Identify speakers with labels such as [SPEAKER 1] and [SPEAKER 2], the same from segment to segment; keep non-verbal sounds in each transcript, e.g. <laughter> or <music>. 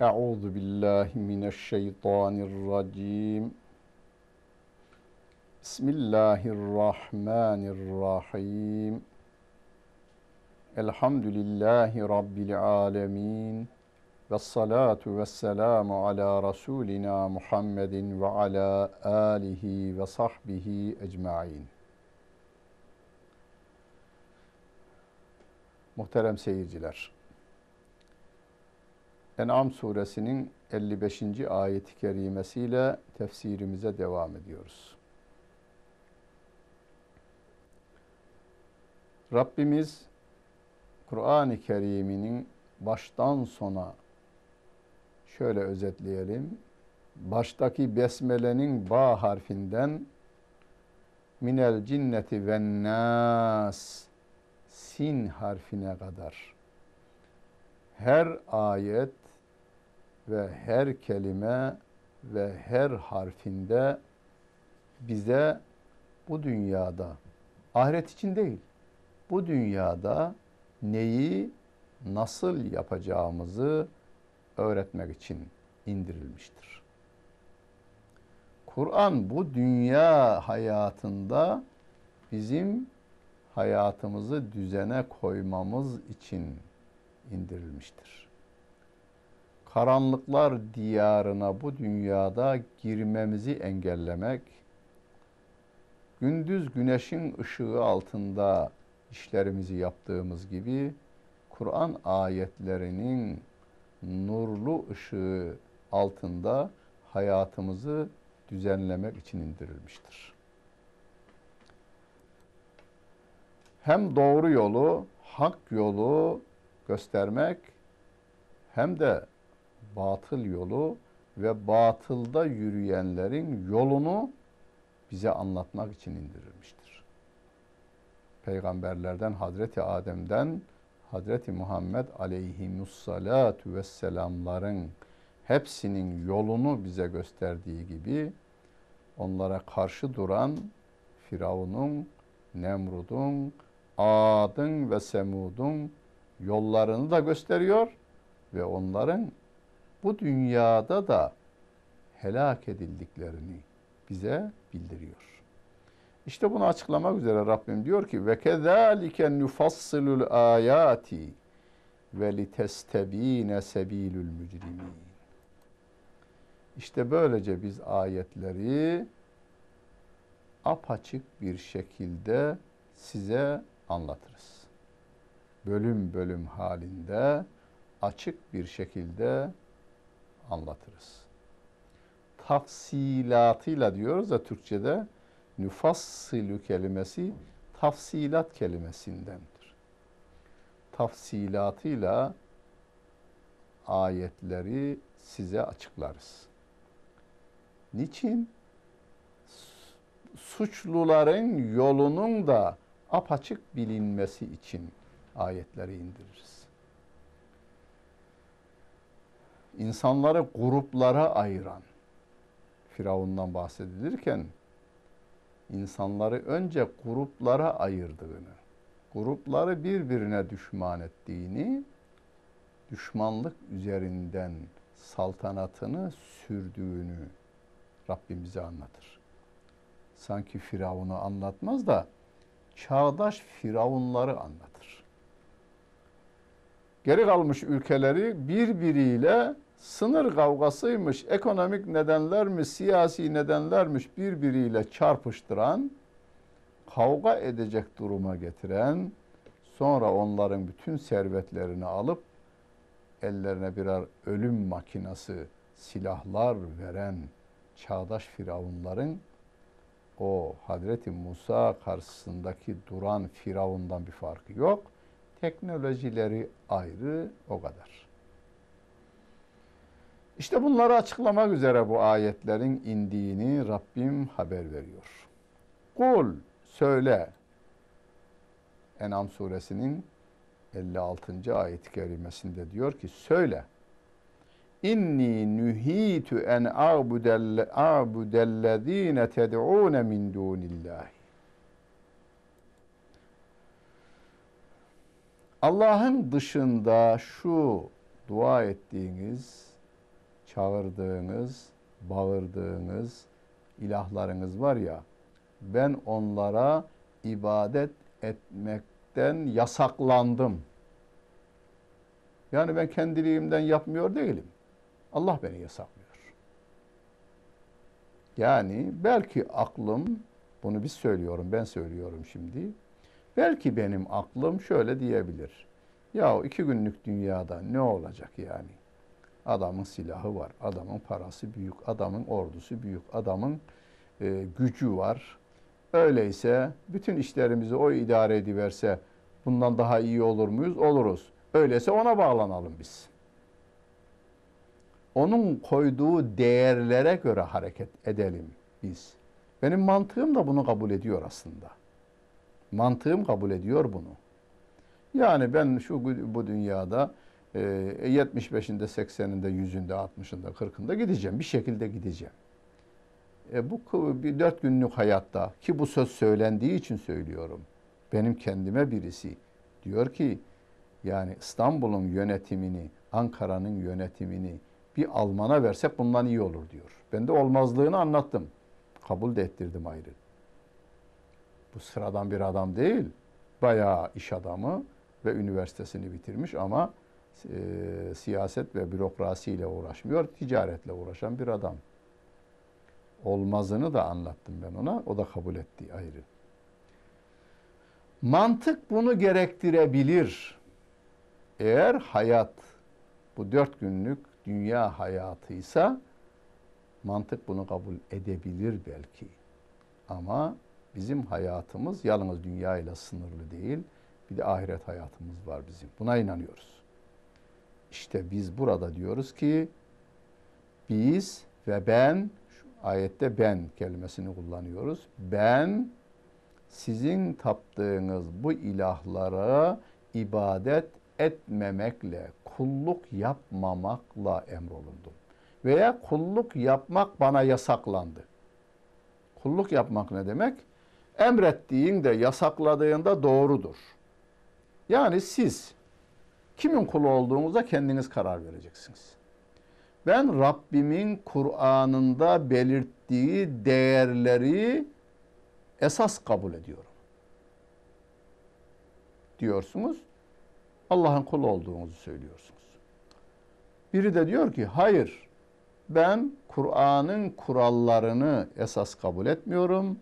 [SPEAKER 1] Euzu billahi mineşşeytanirracim. Bismillahirrahmanirrahim. Elhamdülillahi Rabbil alemin. Ve salatu ve selamu ala Resulina Muhammedin ve ala alihi ve sahbihi ecmain. Muhterem seyirciler. En'am suresinin 55. ayeti kerimesiyle tefsirimize devam ediyoruz. Rabbimiz Kur'an-ı Kerim'inin baştan sona şöyle özetleyelim. Baştaki besmelenin ba harfinden minel cinneti ve nas sin harfine kadar her ayet ve her kelime ve her harfinde bize bu dünyada ahiret için değil bu dünyada neyi nasıl yapacağımızı öğretmek için indirilmiştir. Kur'an bu dünya hayatında bizim hayatımızı düzene koymamız için indirilmiştir. Karanlıklar diyarına bu dünyada girmemizi engellemek, gündüz güneşin ışığı altında işlerimizi yaptığımız gibi Kur'an ayetlerinin nurlu ışığı altında hayatımızı düzenlemek için indirilmiştir. Hem doğru yolu, hak yolu göstermek hem de batıl yolu ve batılda yürüyenlerin yolunu bize anlatmak için indirilmiştir. Peygamberlerden Hazreti Adem'den Hazreti Muhammed aleyhimussalatu vesselamların hepsinin yolunu bize gösterdiği gibi onlara karşı duran Firavun'un, Nemrud'un, Ad'ın ve Semud'un yollarını da gösteriyor ve onların bu dünyada da helak edildiklerini bize bildiriyor. İşte bunu açıklamak üzere Rabbim diyor ki ve kezalike nufassilul ayati ve litestebine sebilul mücrimin. İşte böylece biz ayetleri apaçık bir şekilde size anlatırız. Bölüm bölüm halinde açık bir şekilde anlatırız. Tafsilatıyla diyoruz da Türkçe'de nüfassilü kelimesi tafsilat kelimesindendir. Tafsilatıyla ayetleri size açıklarız. Niçin? Suçluların yolunun da apaçık bilinmesi için ayetleri indiririz. İnsanları gruplara ayıran Firavundan bahsedilirken insanları önce gruplara ayırdığını, grupları birbirine düşman ettiğini, düşmanlık üzerinden saltanatını sürdüğünü Rabbim bize anlatır. Sanki Firavun'u anlatmaz da çağdaş firavunları anlatır. Geri kalmış ülkeleri birbiriyle sınır kavgasıymış, ekonomik nedenlermiş, siyasi nedenlermiş birbiriyle çarpıştıran, kavga edecek duruma getiren, sonra onların bütün servetlerini alıp ellerine birer ölüm makinası, silahlar veren çağdaş firavunların o Hazreti Musa karşısındaki duran firavundan bir farkı yok. Teknolojileri ayrı o kadar. İşte bunları açıklamak üzere bu ayetlerin indiğini Rabbim haber veriyor. Kul söyle En'am suresinin 56. ayet-i kerimesinde diyor ki söyle İnni nuhitu en a'budelle a'budellezine ted'un min dunillahi Allah'ın dışında şu dua ettiğiniz çağırdığınız, bağırdığınız ilahlarınız var ya, ben onlara ibadet etmekten yasaklandım. Yani ben kendiliğimden yapmıyor değilim. Allah beni yasaklıyor. Yani belki aklım, bunu biz söylüyorum, ben söylüyorum şimdi. Belki benim aklım şöyle diyebilir. Ya iki günlük dünyada ne olacak yani? Adamın silahı var, adamın parası büyük, adamın ordusu büyük, adamın e, gücü var. Öyleyse bütün işlerimizi o idare ediverse bundan daha iyi olur muyuz? Oluruz. Öyleyse ona bağlanalım biz. Onun koyduğu değerlere göre hareket edelim biz. Benim mantığım da bunu kabul ediyor aslında. Mantığım kabul ediyor bunu. Yani ben şu bu dünyada e, 75'inde, 80'inde, 100'ünde, 60'ında, 40'ında gideceğim. Bir şekilde gideceğim. E, bu bir dört günlük hayatta ki bu söz söylendiği için söylüyorum. Benim kendime birisi diyor ki yani İstanbul'un yönetimini, Ankara'nın yönetimini bir Alman'a versek bundan iyi olur diyor. Ben de olmazlığını anlattım. Kabul de ettirdim ayrı. Bu sıradan bir adam değil. Bayağı iş adamı ve üniversitesini bitirmiş ama e, siyaset ve bürokrasiyle uğraşmıyor, ticaretle uğraşan bir adam. Olmazını da anlattım ben ona. O da kabul etti ayrı. Mantık bunu gerektirebilir. Eğer hayat bu dört günlük dünya hayatıysa mantık bunu kabul edebilir belki. Ama bizim hayatımız yalnız dünya ile sınırlı değil. Bir de ahiret hayatımız var bizim. Buna inanıyoruz. İşte biz burada diyoruz ki biz ve ben ayette ben kelimesini kullanıyoruz. Ben sizin taptığınız bu ilahlara ibadet etmemekle, kulluk yapmamakla emrolundum. Veya kulluk yapmak bana yasaklandı. Kulluk yapmak ne demek? Emrettiğin de yasakladığında doğrudur. Yani siz kimin kulu olduğunuza kendiniz karar vereceksiniz. Ben Rabbimin Kur'an'ında belirttiği değerleri esas kabul ediyorum. Diyorsunuz. Allah'ın kulu olduğunuzu söylüyorsunuz. Biri de diyor ki hayır ben Kur'an'ın kurallarını esas kabul etmiyorum.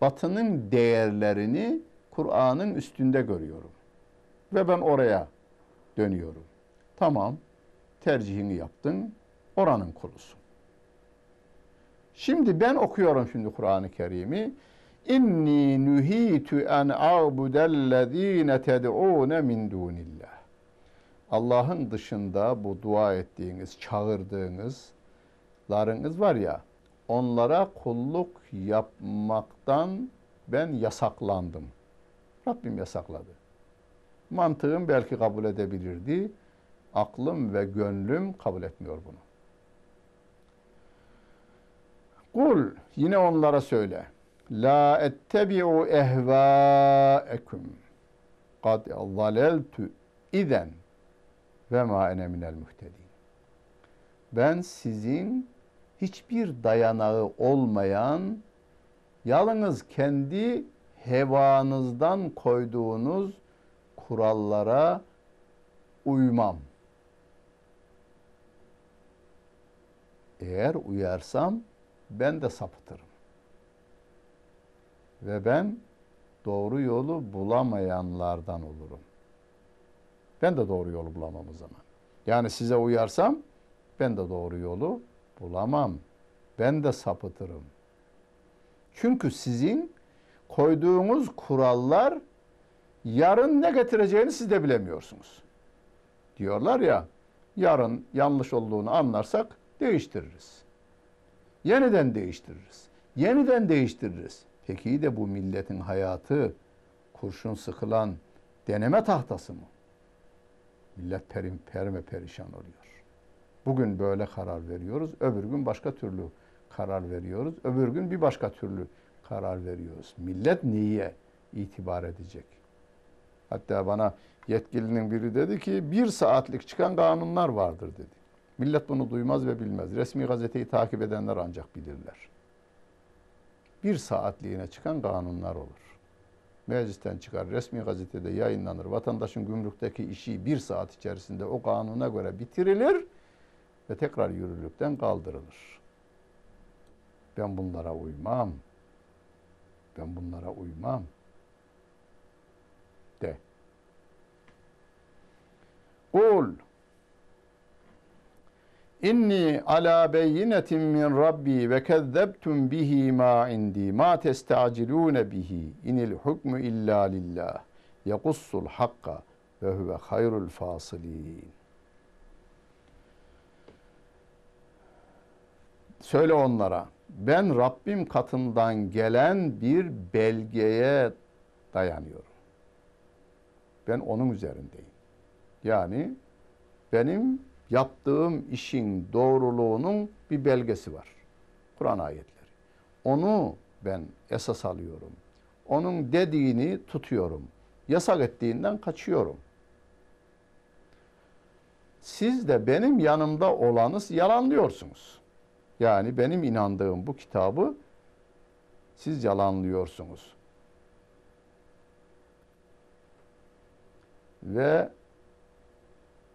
[SPEAKER 1] Batının değerlerini Kur'an'ın üstünde görüyorum. Ve ben oraya dönüyorum. Tamam tercihini yaptın oranın kulusun. Şimdi ben okuyorum şimdi Kur'an-ı Kerim'i. İnni nuhitu en a'budellezine ted'un min dunillah. Allah'ın dışında bu dua ettiğiniz, çağırdığınız larınız var ya, onlara kulluk yapmaktan ben yasaklandım. Rabbim yasakladı. Mantığım belki kabul edebilirdi. Aklım ve gönlüm kabul etmiyor bunu. Kul yine onlara söyle. La ettebi'u ehvâekum. Kad zaleltu izen ve ma ene minel muhtedin. Ben sizin hiçbir dayanağı olmayan yalnız kendi hevanızdan koyduğunuz kurallara uymam. Eğer uyarsam ben de sapıtırım. Ve ben doğru yolu bulamayanlardan olurum. Ben de doğru yolu bulamam o zaman. Yani size uyarsam ben de doğru yolu bulamam. Ben de sapıtırım. Çünkü sizin koyduğunuz kurallar yarın ne getireceğini siz de bilemiyorsunuz. Diyorlar ya, yarın yanlış olduğunu anlarsak değiştiririz. Yeniden değiştiririz. Yeniden değiştiririz. Peki de bu milletin hayatı kurşun sıkılan deneme tahtası mı? Millet perim, perme perişan oluyor. Bugün böyle karar veriyoruz, öbür gün başka türlü karar veriyoruz, öbür gün bir başka türlü karar veriyoruz. Millet niye itibar edecek? Hatta bana yetkilinin biri dedi ki bir saatlik çıkan kanunlar vardır dedi. Millet bunu duymaz ve bilmez. Resmi gazeteyi takip edenler ancak bilirler. Bir saatliğine çıkan kanunlar olur. Meclisten çıkar, resmi gazetede yayınlanır. Vatandaşın gümrükteki işi bir saat içerisinde o kanuna göre bitirilir ve tekrar yürürlükten kaldırılır. Ben bunlara uymam. Ben bunlara uymam. De. Kul İnni ala beyinetin min rabbi ve kezzebtum bihi ma indi ma testacilune bihi inil hukmu illa lillah yakussul hakka ve huve hayrul fasilin. Söyle onlara ben Rabbim katından gelen bir belgeye dayanıyorum. Ben onun üzerindeyim. Yani benim yaptığım işin doğruluğunun bir belgesi var. Kur'an ayetleri. Onu ben esas alıyorum. Onun dediğini tutuyorum. Yasak ettiğinden kaçıyorum. Siz de benim yanımda olanı yalanlıyorsunuz. Yani benim inandığım bu kitabı siz yalanlıyorsunuz. Ve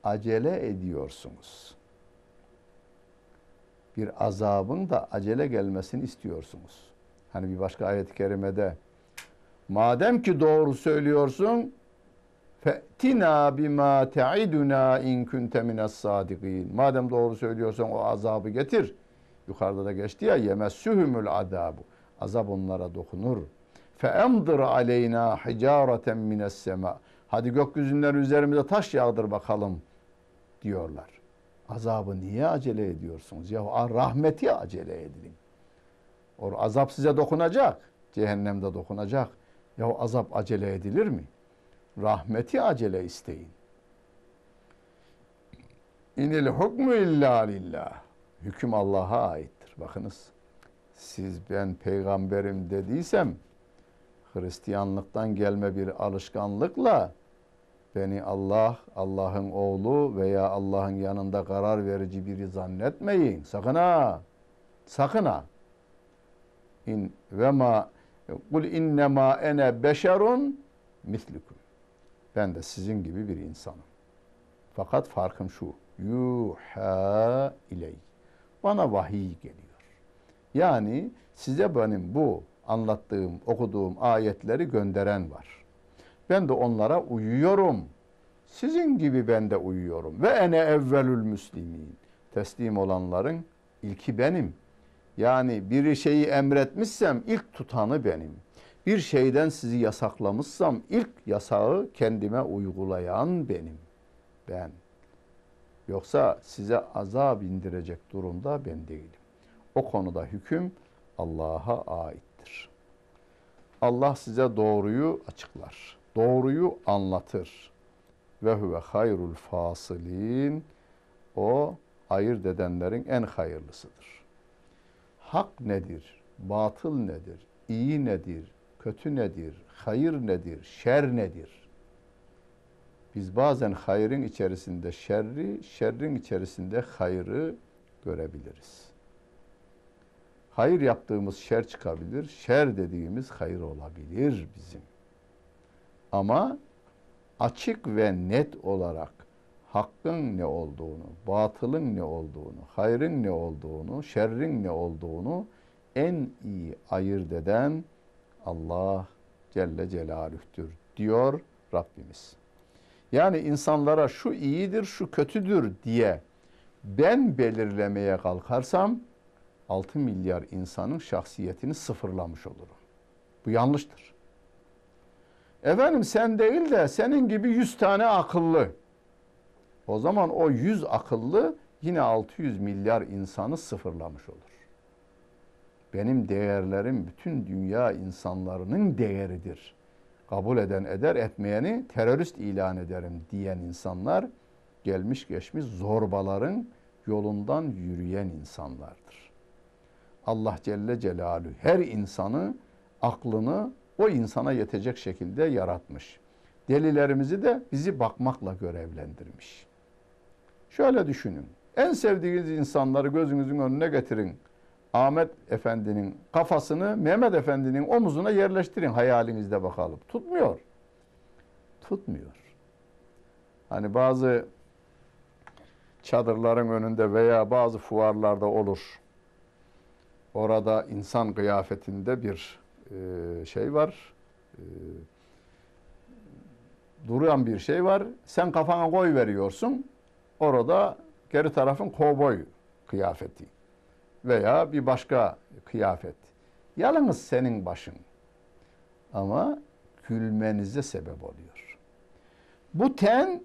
[SPEAKER 1] acele ediyorsunuz. Bir azabın da acele gelmesini istiyorsunuz. Hani bir başka ayet-i kerimede madem ki doğru söylüyorsun fe'tina bima te'iduna in kunte minas sadikin. Madem doğru söylüyorsan o azabı getir. Yukarıda da geçti ya yemessuhumul adabu. Azap onlara dokunur. Fe emdir aleyna hicareten mines sema. Hadi gökyüzünden üzerimize taş yağdır bakalım diyorlar. Azabı niye acele ediyorsunuz? Ya rahmeti acele edin. O azap size dokunacak. Cehennemde dokunacak. Ya azap acele edilir mi? Rahmeti acele isteyin. İnil hukmu illa lillah. Hüküm Allah'a aittir. Bakınız siz ben peygamberim dediysem Hristiyanlıktan gelme bir alışkanlıkla beni Allah, Allah'ın oğlu veya Allah'ın yanında karar verici biri zannetmeyin. Sakın ha. Sakın ha. İn ve ma kul innema ene beşerun mislukum. Ben de sizin gibi bir insanım. Fakat farkım şu. Yuha iley. Bana vahiy geliyor. Yani size benim bu anlattığım, okuduğum ayetleri gönderen var. Ben de onlara uyuyorum. Sizin gibi ben de uyuyorum. Ve ene evvelül müslimin. Teslim olanların ilki benim. Yani bir şeyi emretmişsem ilk tutanı benim. Bir şeyden sizi yasaklamışsam ilk yasağı kendime uygulayan benim. Ben. Yoksa size azap indirecek durumda ben değilim. O konuda hüküm Allah'a aittir. Allah size doğruyu açıklar. Doğruyu anlatır. Ve huve hayrul fasilin. O ayırt edenlerin en hayırlısıdır. Hak nedir? Batıl nedir? İyi nedir? Kötü nedir? Hayır nedir? Şer nedir? Biz bazen hayrın içerisinde şerri, şerrin içerisinde hayrı görebiliriz. Hayır yaptığımız şer çıkabilir, şer dediğimiz hayır olabilir bizim. Ama açık ve net olarak hakkın ne olduğunu, batılın ne olduğunu, hayrın ne olduğunu, şerrin ne olduğunu en iyi ayırt eden Allah Celle Celaluh'tür diyor Rabbimiz. Yani insanlara şu iyidir, şu kötüdür diye ben belirlemeye kalkarsam 6 milyar insanın şahsiyetini sıfırlamış olurum. Bu yanlıştır. Efendim sen değil de senin gibi 100 tane akıllı. O zaman o 100 akıllı yine 600 milyar insanı sıfırlamış olur. Benim değerlerim bütün dünya insanlarının değeridir. Kabul eden eder, etmeyeni terörist ilan ederim diyen insanlar gelmiş geçmiş zorbaların yolundan yürüyen insanlardır. Allah Celle Celaluhu her insanı aklını o insana yetecek şekilde yaratmış. Delilerimizi de bizi bakmakla görevlendirmiş. Şöyle düşünün. En sevdiğiniz insanları gözünüzün önüne getirin. Ahmet Efendi'nin kafasını Mehmet Efendi'nin omuzuna yerleştirin hayalinizde bakalım. Tutmuyor. Tutmuyor. Hani bazı çadırların önünde veya bazı fuarlarda olur. Orada insan kıyafetinde bir şey var. E, duran bir şey var. Sen kafana koy veriyorsun. Orada geri tarafın kovboy kıyafeti veya bir başka kıyafet. Yalnız senin başın. Ama gülmenize sebep oluyor. Bu ten,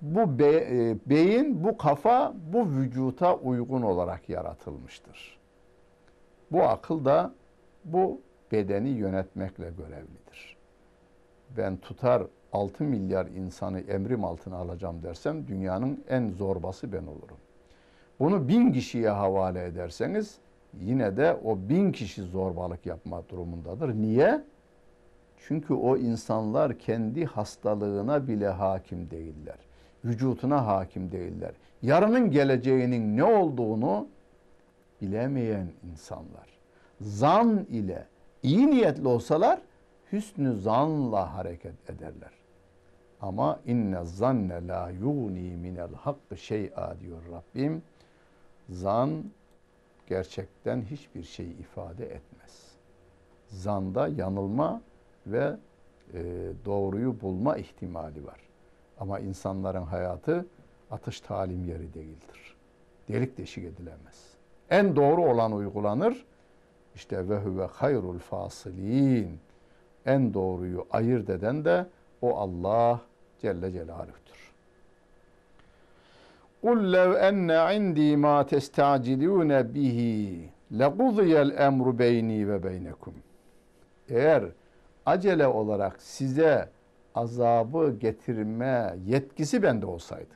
[SPEAKER 1] bu be, e, beyin, bu kafa, bu vücuta uygun olarak yaratılmıştır. Bu akıl da bu bedeni yönetmekle görevlidir. Ben tutar 6 milyar insanı emrim altına alacağım dersem dünyanın en zorbası ben olurum. Bunu bin kişiye havale ederseniz yine de o bin kişi zorbalık yapma durumundadır. Niye? Çünkü o insanlar kendi hastalığına bile hakim değiller. Vücutuna hakim değiller. Yarının geleceğinin ne olduğunu bilemeyen insanlar. Zan ile iyi niyetli olsalar hüsnü zanla hareket ederler. Ama inne zanne la yuni minel hakkı şey'a diyor Rabbim. Zan gerçekten hiçbir şey ifade etmez. Zanda yanılma ve e, doğruyu bulma ihtimali var. Ama insanların hayatı atış talim yeri değildir. Delik deşik edilemez. En doğru olan uygulanır. İşte ve huve hayrul fasilin. En doğruyu ayırt eden de o Allah Celle Celaluh'tür. قُلْ لَوْ اَنَّ عِنْدِي مَا تَسْتَعْجِلُونَ بِهِ لَقُضِيَ الْاَمْرُ بَيْنِي وَبَيْنَكُمْ Eğer acele olarak size azabı getirme yetkisi bende olsaydı,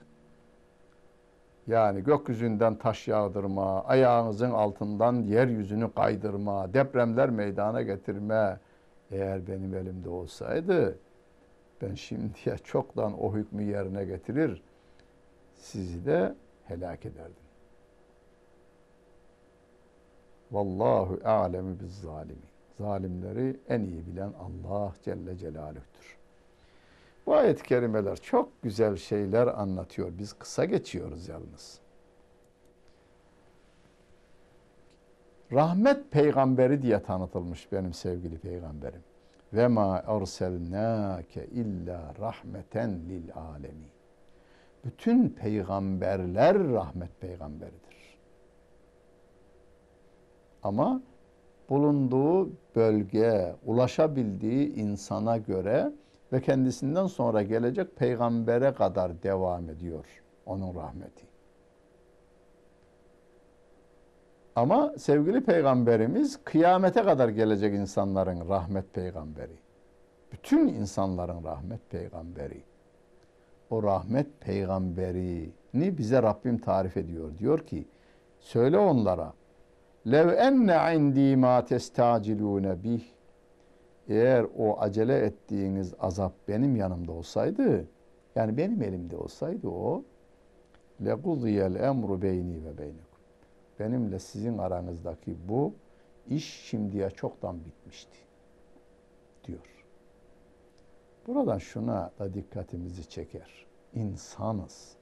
[SPEAKER 1] yani gökyüzünden taş yağdırma, ayağınızın altından yeryüzünü kaydırma, depremler meydana getirme eğer benim elimde olsaydı ben şimdiye çoktan o hükmü yerine getirir, sizi de helak ederdim. Vallahu alemi biz zalimi. Zalimleri en iyi bilen Allah Celle Celaluh'tür. Bu ayet-i kerimeler çok güzel şeyler anlatıyor. Biz kısa geçiyoruz yalnız. Rahmet peygamberi diye tanıtılmış benim sevgili peygamberim. Ve ma erselnake illa rahmeten lil alemin. Bütün peygamberler rahmet peygamberidir. Ama bulunduğu bölge, ulaşabildiği insana göre ve kendisinden sonra gelecek peygambere kadar devam ediyor onun rahmeti. Ama sevgili peygamberimiz kıyamete kadar gelecek insanların rahmet peygamberi. Bütün insanların rahmet peygamberi. O rahmet peygamberini bize Rabbim tarif ediyor. Diyor ki söyle onlara lev enne indi ma testacilune bih eğer o acele ettiğiniz azap benim yanımda olsaydı yani benim elimde olsaydı o legudiyel emru beyni ve beynekum benimle sizin aranızdaki bu iş şimdiye çoktan bitmişti diyor. Buradan şuna da dikkatimizi çeker. İnsanız.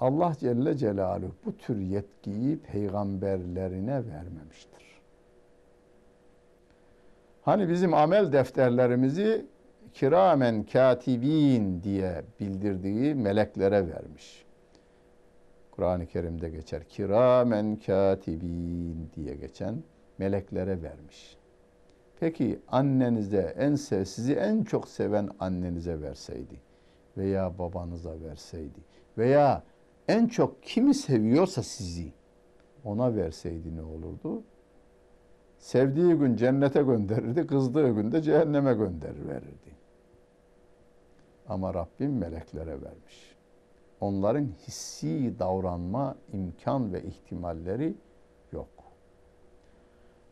[SPEAKER 1] Allah Celle Celaluhu bu tür yetkiyi peygamberlerine vermemiştir. Hani bizim amel defterlerimizi kiramen katibin diye bildirdiği meleklere vermiş. Kur'an-ı Kerim'de geçer. Kiramen katibin diye geçen meleklere vermiş. Peki annenize en sev, sizi en çok seven annenize verseydi veya babanıza verseydi veya en çok kimi seviyorsa sizi ona verseydi ne olurdu? Sevdiği gün cennete gönderirdi, kızdığı gün de cehenneme gönderir verirdi. Ama Rabbim meleklere vermiş. Onların hissi davranma imkan ve ihtimalleri yok.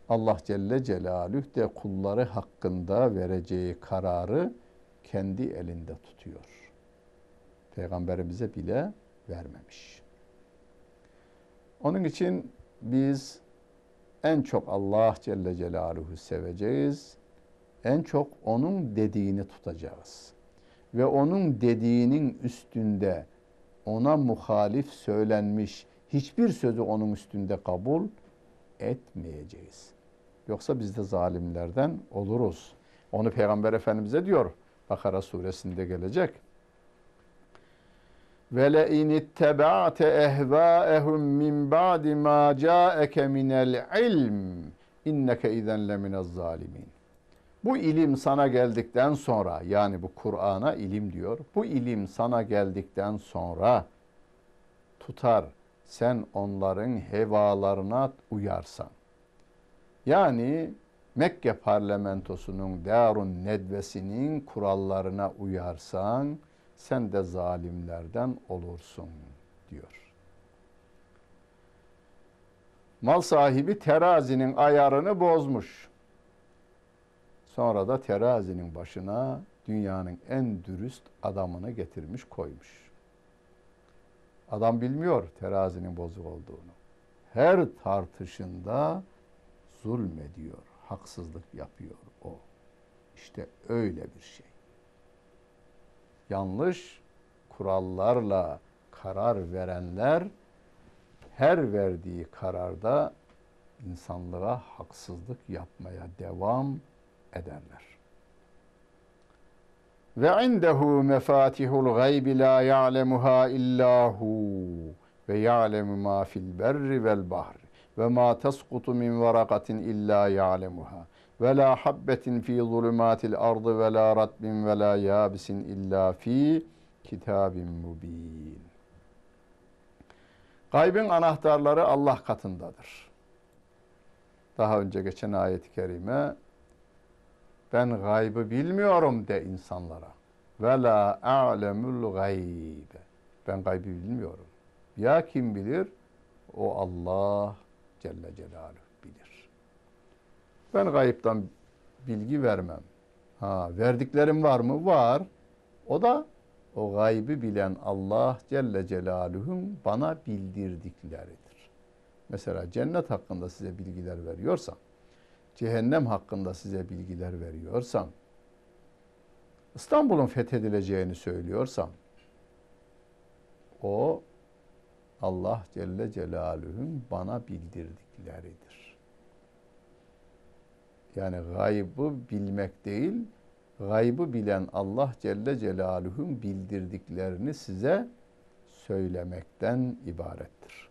[SPEAKER 1] Allah Celle Celaluhu de kulları hakkında vereceği kararı kendi elinde tutuyor. Peygamberimize bile vermemiş. Onun için biz en çok Allah Celle Celaluhu seveceğiz. En çok onun dediğini tutacağız. Ve onun dediğinin üstünde ona muhalif söylenmiş hiçbir sözü onun üstünde kabul etmeyeceğiz. Yoksa biz de zalimlerden oluruz. Onu Peygamber Efendimiz'e diyor. Bakara suresinde gelecek. Ve le in ittaba'te ehva'ehum min ba'di ma ca'eke minel ilm inneke izen leminez zalimin. Bu ilim sana geldikten sonra yani bu Kur'an'a ilim diyor. Bu ilim sana geldikten sonra tutar sen onların hevalarına uyarsan. Yani Mekke parlamentosunun Darun Nedvesi'nin kurallarına uyarsan sen de zalimlerden olursun diyor. Mal sahibi terazinin ayarını bozmuş. Sonra da terazinin başına dünyanın en dürüst adamını getirmiş koymuş. Adam bilmiyor terazinin bozuk olduğunu. Her tartışında zulmediyor, haksızlık yapıyor o. İşte öyle bir şey. Yanlış kurallarla karar verenler her verdiği kararda insanlığa haksızlık yapmaya devam ederler. Ve indehu mefatihul gaybi la ya'lemuha illa hu ve ya'lemu ma fil berri vel bahri ve ma tasqutu min varakatin illa ya'lemuha ve la habbetin fi zulumatil ardı ve la ratbin ve la yabisin illa fi kitabin mubin. Gaybın anahtarları Allah katındadır. Daha önce geçen ayet-i kerime ben gaybı bilmiyorum de insanlara. Ve la a'lemul gaybe. Ben gaybı bilmiyorum. Ya kim bilir? O Allah Celle Celaluhu. Ben gayipten bilgi vermem. Ha, verdiklerim var mı? Var. O da o gaybı bilen Allah Celle Celaluhu'nun bana bildirdikleridir. Mesela cennet hakkında size bilgiler veriyorsam, cehennem hakkında size bilgiler veriyorsam, İstanbul'un fethedileceğini söylüyorsam, o Allah Celle Celaluhu'nun bana bildirdikleridir. Yani gaybı bilmek değil, gaybı bilen Allah Celle Celaluhu'nun bildirdiklerini size söylemekten ibarettir.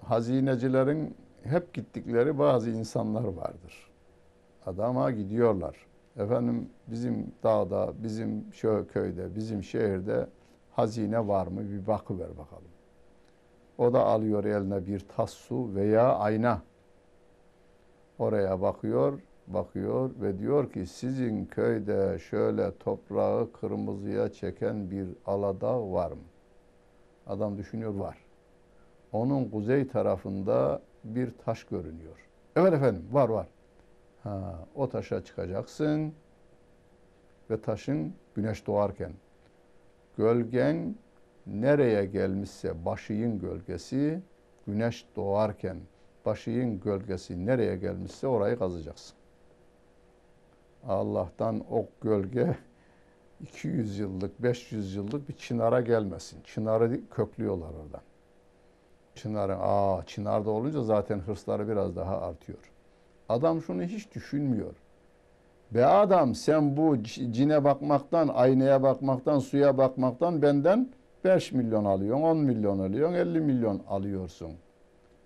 [SPEAKER 1] Hazinecilerin hep gittikleri bazı insanlar vardır. Adama gidiyorlar. Efendim bizim dağda, bizim şu köyde, bizim şehirde hazine var mı bir bakıver bakalım. O da alıyor eline bir tas su veya ayna. Oraya bakıyor, bakıyor ve diyor ki sizin köyde şöyle toprağı kırmızıya çeken bir aladağ var mı? Adam düşünüyor var. Onun kuzey tarafında bir taş görünüyor. Evet efendim var var. Ha, o taşa çıkacaksın ve taşın güneş doğarken gölgen nereye gelmişse başıyın gölgesi güneş doğarken başıyın gölgesi nereye gelmişse orayı kazacaksın. Allah'tan o gölge <laughs> 200 yıllık, 500 yıllık bir çınara gelmesin. Çınarı köklüyorlar oradan. Çınarın, aa çınarda olunca zaten hırsları biraz daha artıyor. Adam şunu hiç düşünmüyor. Be adam sen bu cine bakmaktan, aynaya bakmaktan, suya bakmaktan benden 5 milyon alıyorsun, 10 milyon alıyorsun, 50 milyon alıyorsun.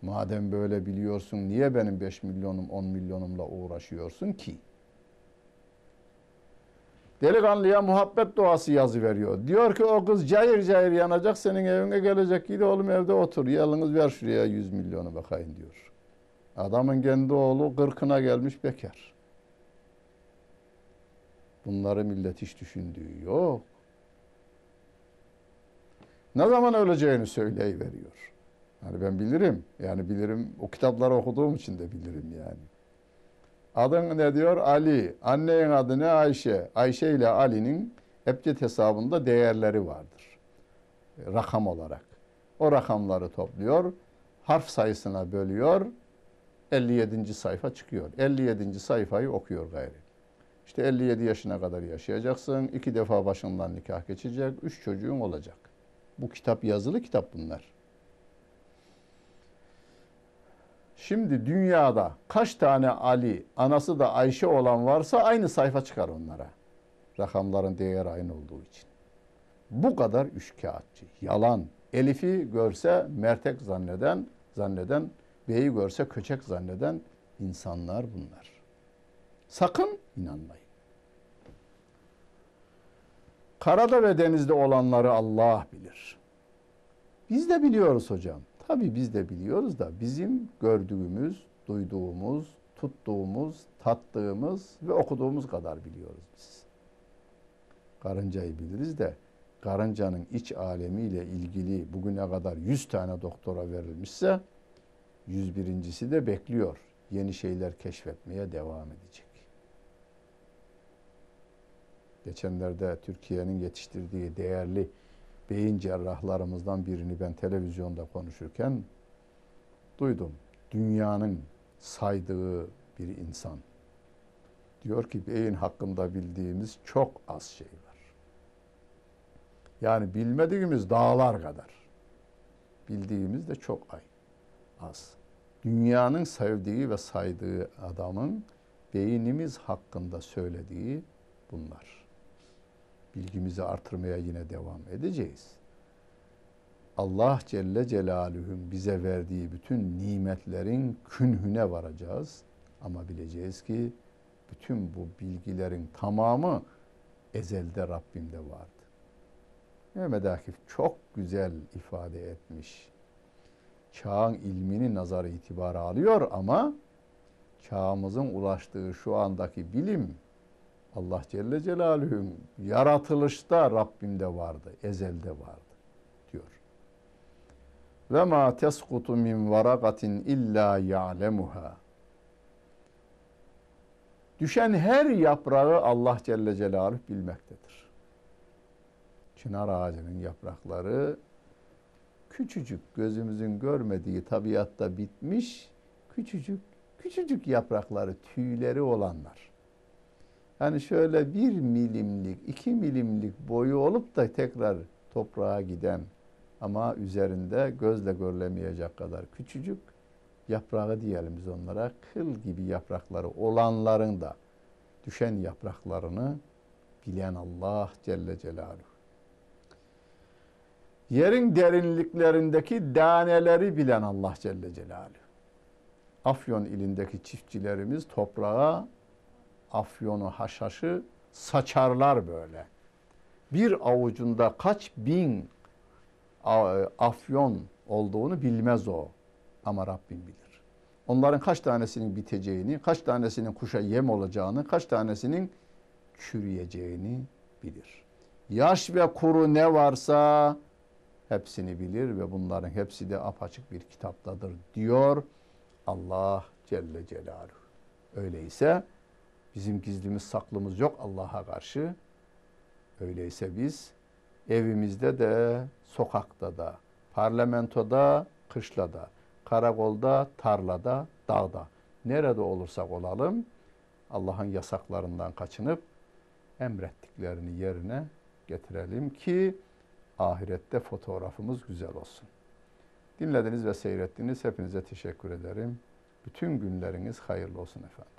[SPEAKER 1] Madem böyle biliyorsun niye benim 5 milyonum 10 milyonumla uğraşıyorsun ki? Delikanlıya muhabbet duası yazı veriyor. Diyor ki o kız cayır cayır yanacak senin evine gelecek. Gidi oğlum evde otur. Yalnız ver şuraya 100 milyonu bakayım diyor. Adamın kendi oğlu kırkına gelmiş bekar. Bunları millet hiç düşündüğü yok. Ne zaman öleceğini söyleyiveriyor. Yani ben bilirim. Yani bilirim. O kitapları okuduğum için de bilirim yani. Adın ne diyor? Ali. Annenin adı ne? Ayşe. Ayşe ile Ali'nin Ebced hesabında değerleri vardır. Rakam olarak. O rakamları topluyor. Harf sayısına bölüyor. 57. sayfa çıkıyor. 57. sayfayı okuyor gayri. İşte 57 yaşına kadar yaşayacaksın. iki defa başından nikah geçecek. Üç çocuğun olacak. Bu kitap yazılı kitap bunlar. Şimdi dünyada kaç tane Ali, anası da Ayşe olan varsa aynı sayfa çıkar onlara. Rakamların değeri aynı olduğu için. Bu kadar üçkağıtçı, yalan. Elif'i görse mertek zanneden, zanneden, B'yi görse köçek zanneden insanlar bunlar. Sakın inanmayın. Karada ve denizde olanları Allah bilir. Biz de biliyoruz hocam. Tabii biz de biliyoruz da bizim gördüğümüz, duyduğumuz, tuttuğumuz, tattığımız ve okuduğumuz kadar biliyoruz biz. Karıncayı biliriz de karıncanın iç alemiyle ilgili bugüne kadar 100 tane doktora verilmişse 101.si de bekliyor. Yeni şeyler keşfetmeye devam edecek. Geçenlerde Türkiye'nin yetiştirdiği değerli beyin cerrahlarımızdan birini ben televizyonda konuşurken duydum. Dünyanın saydığı bir insan. Diyor ki beyin hakkında bildiğimiz çok az şey var. Yani bilmediğimiz dağlar kadar. Bildiğimiz de çok ay az. Dünyanın sevdiği ve saydığı adamın beynimiz hakkında söylediği bunlar bilgimizi artırmaya yine devam edeceğiz. Allah Celle Celaluhu'nun bize verdiği bütün nimetlerin künhüne varacağız. Ama bileceğiz ki bütün bu bilgilerin tamamı ezelde Rabbimde vardı. Mehmet Akif çok güzel ifade etmiş. Çağın ilmini nazar itibara alıyor ama çağımızın ulaştığı şu andaki bilim Allah Celle Celaluhu'nun yaratılışta Rabbimde vardı, ezelde vardı diyor. Ve ma teskutu min varakatin illa ya'lemuha. Düşen her yaprağı Allah Celle Celaluhu bilmektedir. Çınar ağacının yaprakları küçücük gözümüzün görmediği tabiatta bitmiş küçücük küçücük yaprakları tüyleri olanlar. Yani şöyle bir milimlik, iki milimlik boyu olup da tekrar toprağa giden ama üzerinde gözle görülemeyecek kadar küçücük yaprağı diyelim biz onlara kıl gibi yaprakları olanların da düşen yapraklarını bilen Allah Celle Celaluhu. Yerin derinliklerindeki daneleri bilen Allah Celle Celaluhu. Afyon ilindeki çiftçilerimiz toprağa afyonu, haşhaşı saçarlar böyle. Bir avucunda kaç bin afyon olduğunu bilmez o. Ama Rabbim bilir. Onların kaç tanesinin biteceğini, kaç tanesinin kuşa yem olacağını, kaç tanesinin çürüyeceğini bilir. Yaş ve kuru ne varsa hepsini bilir ve bunların hepsi de apaçık bir kitaptadır diyor Allah Celle Celaluhu. Öyleyse Bizim gizlimiz saklımız yok Allah'a karşı. Öyleyse biz evimizde de, sokakta da, parlamentoda, kışlada, karakolda, tarlada, dağda, nerede olursak olalım Allah'ın yasaklarından kaçınıp emrettiklerini yerine getirelim ki ahirette fotoğrafımız güzel olsun. Dinlediniz ve seyrettiniz. Hepinize teşekkür ederim. Bütün günleriniz hayırlı olsun efendim.